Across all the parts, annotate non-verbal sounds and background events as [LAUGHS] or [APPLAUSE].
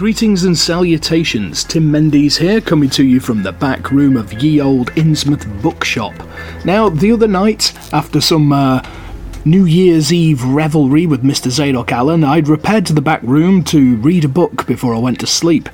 Greetings and salutations, Tim Mendees here, coming to you from the back room of ye old Innsmouth bookshop. Now, the other night, after some uh, New Year's Eve revelry with Mr. Zadok Allen, I'd repaired to the back room to read a book before I went to sleep.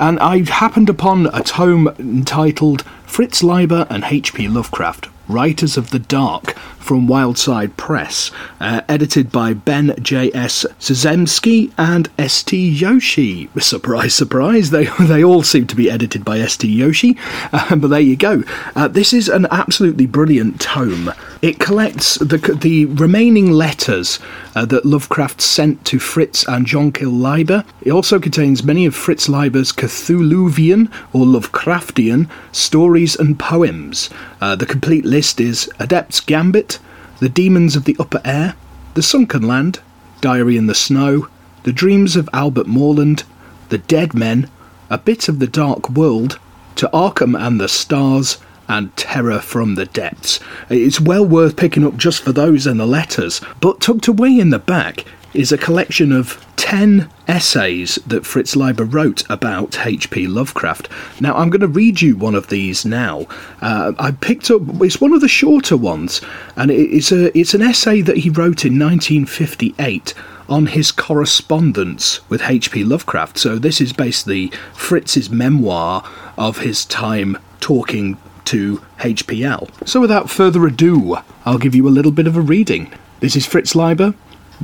And I happened upon a tome entitled Fritz Leiber and H.P. Lovecraft, Writers of the Dark, from Wildside Press, uh, edited by Ben J.S. Szumskyj and S.T. Joshi. Surprise, surprise, they, [LAUGHS] they all seem to be edited by S.T. Joshi, uh, but there you go. Uh, this is an absolutely brilliant tome. It collects the, the remaining letters uh, that Lovecraft sent to Fritz and Jonquil Leiber. It also contains many of Fritz Leiber's Cthulhuvian or Lovecraftian stories and poems. Uh, the complete list is Adept's Gambit, The Demons of the Upper Air, The Sunken Land, Diary in the Snow, The Dreams of Albert Moreland, The Dead Men, A Bit of the Dark World, To Arkham and the Stars, and Terror from the Depths. It's well worth picking up just for those and the letters, but tucked away in the back is a collection of 10 essays that Fritz Leiber wrote about H.P. Lovecraft. Now, I'm going to read you one of these now. Uh, I picked up, it's one of the shorter ones, and it's, a, it's an essay that he wrote in 1958 on his correspondence with H.P. Lovecraft. So, this is basically Fritz's memoir of his time talking to HPL. So, without further ado, I'll give you a little bit of a reading. This is Fritz Leiber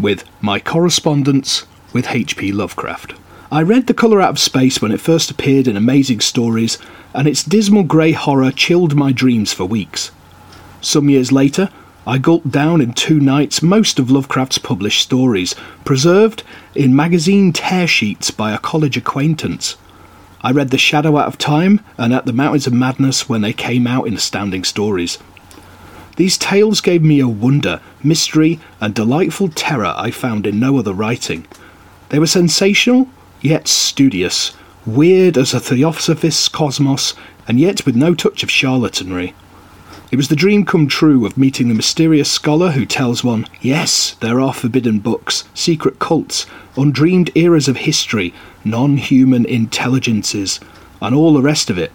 with My Correspondence with H.P. Lovecraft. I read The Colour Out of Space when it first appeared in Amazing Stories, and its dismal grey horror chilled my dreams for weeks. Some years later, I gulped down in two nights most of Lovecraft's published stories, preserved in magazine tear sheets by a college acquaintance. I read The Shadow Out of Time and At the Mountains of Madness when they came out in Astounding Stories. These tales gave me a wonder, mystery, and delightful terror I found in no other writing. They were sensational, yet studious, weird as a Theosophist's cosmos, and yet with no touch of charlatanry. It was the dream come true of meeting the mysterious scholar who tells one, yes, there are forbidden books, secret cults, undreamed eras of history, non human intelligences, and all the rest of it.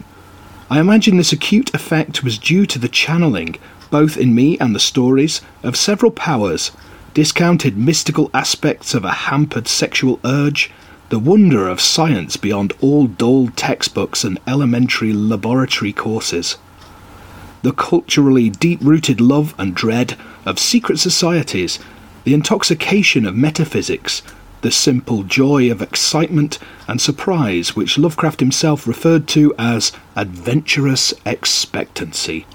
I imagine this acute effect was due to the channeling, both in me and the stories, of several powers, discounted mystical aspects of a hampered sexual urge, the wonder of science beyond all dull textbooks and elementary laboratory courses the culturally deep rooted love and dread of secret societies, the intoxication of metaphysics, the simple joy of excitement and surprise which Lovecraft himself referred to as adventurous expectancy.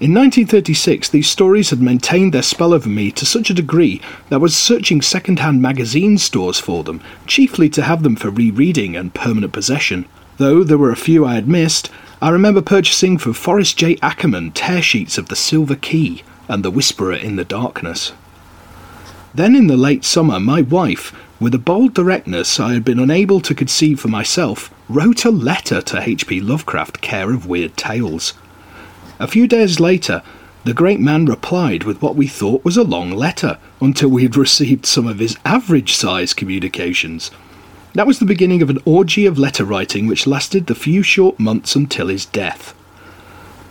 In 1936, these stories had maintained their spell over me to such a degree that I was searching second hand magazine stores for them, chiefly to have them for rereading and permanent possession. Though there were a few I had missed, I remember purchasing for Forrest J. Ackerman tear sheets of The Silver Key and The Whisperer in the Darkness. Then, in the late summer, my wife, with a bold directness I had been unable to conceive for myself, wrote a letter to H.P. Lovecraft, care of Weird Tales. A few days later, the great man replied with what we thought was a long letter, until we had received some of his average size communications. That was the beginning of an orgy of letter writing which lasted the few short months until his death.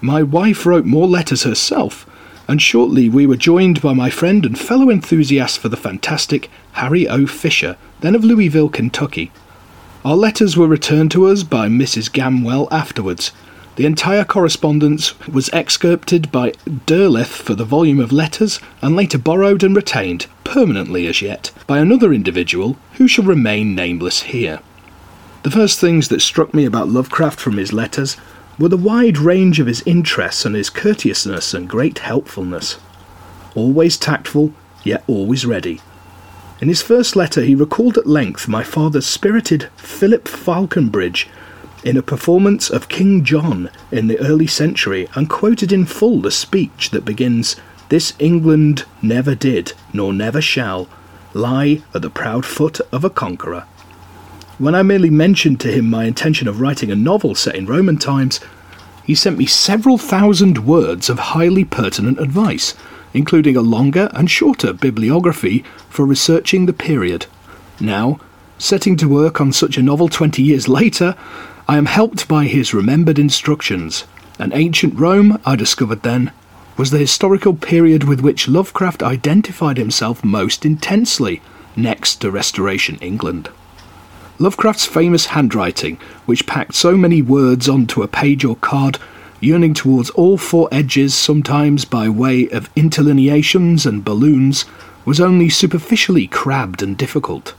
My wife wrote more letters herself, and shortly we were joined by my friend and fellow enthusiast for the fantastic Harry O. Fischer, then of Louisville, Kentucky. Our letters were returned to us by Mrs. Gamwell afterwards. The entire correspondence was excerpted by Derleth for the volume of letters, and later borrowed and retained, permanently as yet, by another individual who shall remain nameless here. The first things that struck me about Lovecraft from his letters were the wide range of his interests and his courteousness and great helpfulness. Always tactful, yet always ready. In his first letter, he recalled at length my father's spirited Philip Faulconbridge in a performance of King John in the early century and quoted in full the speech that begins, This England never did, nor never shall, lie at the proud foot of a conqueror. When I merely mentioned to him my intention of writing a novel set in Roman times, he sent me several thousand words of highly pertinent advice, including a longer and shorter bibliography for researching the period. Now, setting to work on such a novel 20 years later, I am helped by his remembered instructions. An ancient Rome, I discovered then, was the historical period with which Lovecraft identified himself most intensely, next to Restoration England. Lovecraft's famous handwriting, which packed so many words onto a page or card, yearning towards all four edges, sometimes by way of interlineations and balloons, was only superficially crabbed and difficult.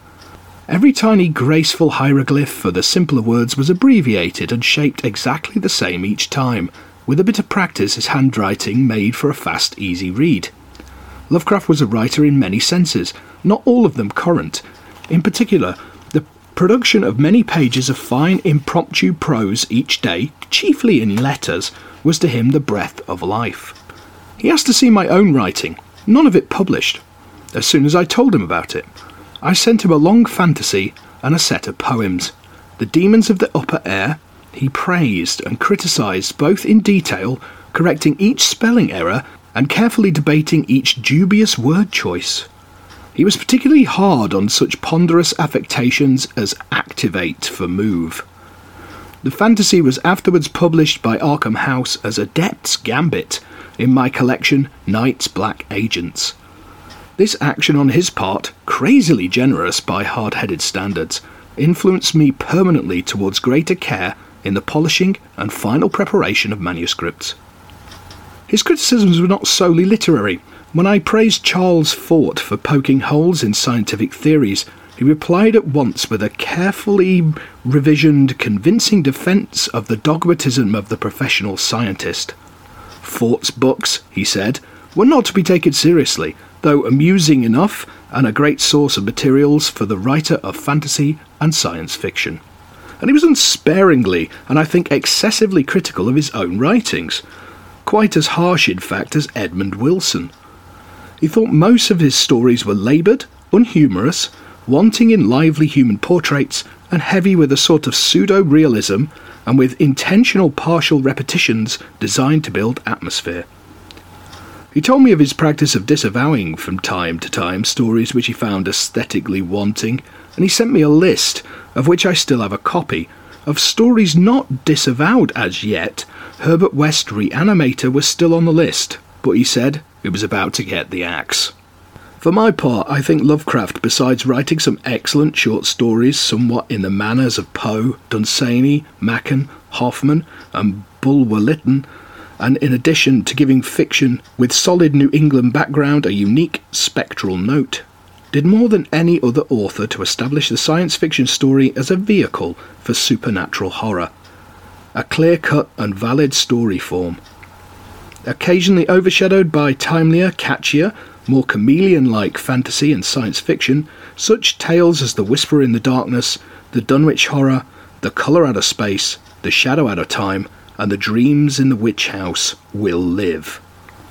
Every tiny graceful hieroglyph for the simpler words was abbreviated and shaped exactly the same each time. With a bit of practice, his handwriting made for a fast, easy read. Lovecraft was a writer in many senses, not all of them current. In particular, the production of many pages of fine, impromptu prose each day, chiefly in letters, was to him the breath of life. He asked to see my own writing, none of it published. As soon as I told him about it, I sent him a long fantasy and a set of poems. The Demons of the Upper Air he praised and criticised both in detail, correcting each spelling error and carefully debating each dubious word choice. He was particularly hard on such ponderous affectations as activate for move. The fantasy was afterwards published by Arkham House as Adept's Gambit in my collection Night's Black Agents. This action on his part, crazily generous by hard headed standards, influenced me permanently towards greater care in the polishing and final preparation of manuscripts. His criticisms were not solely literary. When I praised Charles Fort for poking holes in scientific theories, he replied at once with a carefully revisioned, convincing defence of the dogmatism of the professional scientist. Fort's books, he said, were not to be taken seriously, though amusing enough and a great source of materials for the writer of fantasy and science fiction. And he was unsparingly, and I think excessively critical of his own writings, quite as harsh, in fact, as Edmund Wilson. He thought most of his stories were laboured, unhumorous, wanting in lively human portraits, and heavy with a sort of pseudo realism and with intentional partial repetitions designed to build atmosphere. He told me of his practice of disavowing from time to time stories which he found aesthetically wanting, and he sent me a list, of which I still have a copy, of stories not disavowed as yet. Herbert West Reanimator was still on the list, but he said it was about to get the axe. For my part, I think Lovecraft, besides writing some excellent short stories somewhat in the manners of Poe, Dunsany, Machen, Hoffman, and Bulwer Lytton, and in addition to giving fiction with solid New England background a unique spectral note, did more than any other author to establish the science fiction story as a vehicle for supernatural horror, a clear cut and valid story form. Occasionally overshadowed by timelier, catchier, more chameleon like fantasy and science fiction, such tales as The Whisper in the Darkness, The Dunwich Horror, The Colour Out of Space, The Shadow Out of Time, and the dreams in the witch house will live.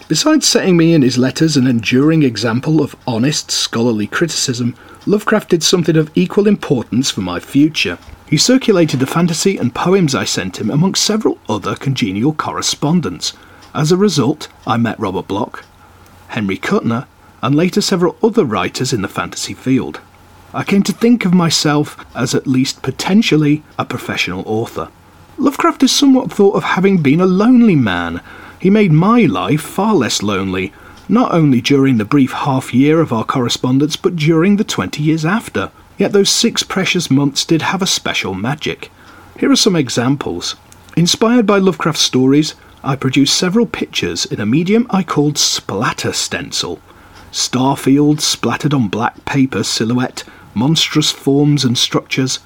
Besides setting me in his letters an enduring example of honest, scholarly criticism, Lovecraft did something of equal importance for my future. He circulated the fantasy and poems I sent him amongst several other congenial correspondents. As a result, I met Robert Bloch, Henry Kuttner, and later several other writers in the fantasy field. I came to think of myself as at least potentially a professional author. Lovecraft is somewhat thought of having been a lonely man. He made my life far less lonely, not only during the brief half year of our correspondence, but during the twenty years after. Yet those six precious months did have a special magic. Here are some examples. Inspired by Lovecraft's stories, I produced several pictures in a medium I called splatter stencil. Starfield splattered on black paper silhouette, monstrous forms and structures.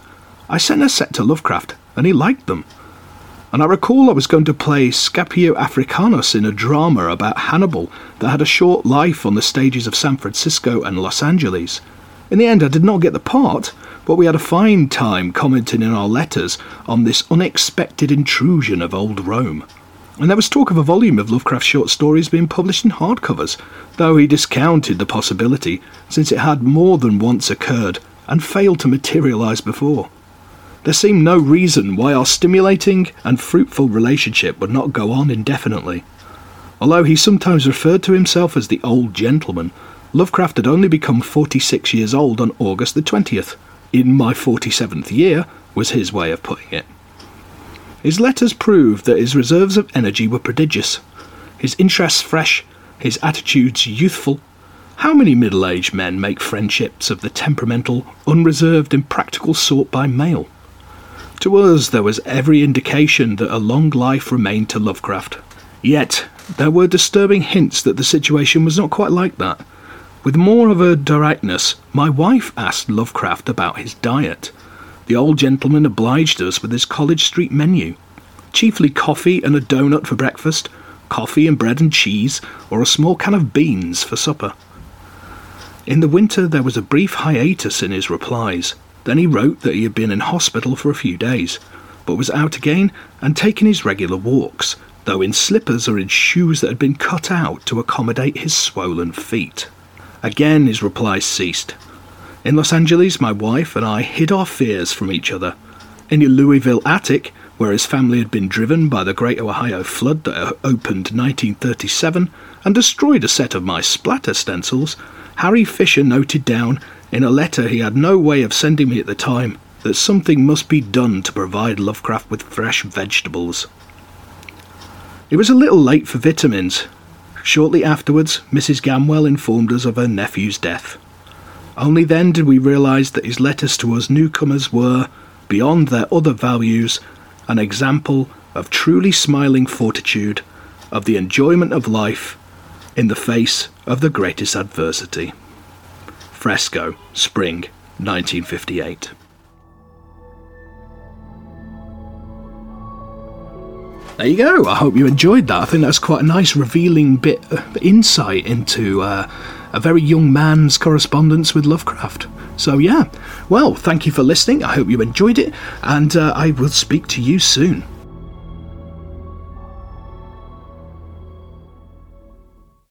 I sent a set to Lovecraft, and he liked them and I recall I was going to play Scipio Africanus in a drama about Hannibal that had a short life on the stages of San Francisco and Los Angeles. In the end, I did not get the part, but we had a fine time commenting in our letters on this unexpected intrusion of old Rome. And there was talk of a volume of Lovecraft short stories being published in hardcovers, though he discounted the possibility since it had more than once occurred and failed to materialise before. There seemed no reason why our stimulating and fruitful relationship would not go on indefinitely. Although he sometimes referred to himself as the Old Gentleman, Lovecraft had only become 46 years old on August the 20th. In my 47th year, was his way of putting it. His letters proved that his reserves of energy were prodigious, his interests fresh, his attitudes youthful. How many middle aged men make friendships of the temperamental, unreserved, impractical sort by mail? To us, there was every indication that a long life remained to Lovecraft. Yet, there were disturbing hints that the situation was not quite like that. With more of a directness, my wife asked Lovecraft about his diet. The old gentleman obliged us with his College Street menu chiefly coffee and a donut for breakfast, coffee and bread and cheese, or a small can of beans for supper. In the winter, there was a brief hiatus in his replies. Then he wrote that he had been in hospital for a few days, but was out again and taking his regular walks, though in slippers or in shoes that had been cut out to accommodate his swollen feet. Again his replies ceased. In Los Angeles, my wife and I hid our fears from each other. In a Louisville attic, where his family had been driven by the Great Ohio Flood that opened 1937 and destroyed a set of my splatter stencils, Harry Fischer noted down, in a letter he had no way of sending me at the time, that something must be done to provide Lovecraft with fresh vegetables. It was a little late for vitamins, Shortly afterwards, Mrs. Gamwell informed us of her nephew's death. Only then did we realise that his letters to us newcomers were, beyond their other values, an example of truly smiling fortitude, of the enjoyment of life in the face of the greatest adversity. Fresco, Spring, 1958. There you go. I hope you enjoyed that. I think that's quite a nice, revealing bit of insight into uh, a very young man's correspondence with Lovecraft. So, yeah. Well, thank you for listening. I hope you enjoyed it, and uh, I will speak to you soon.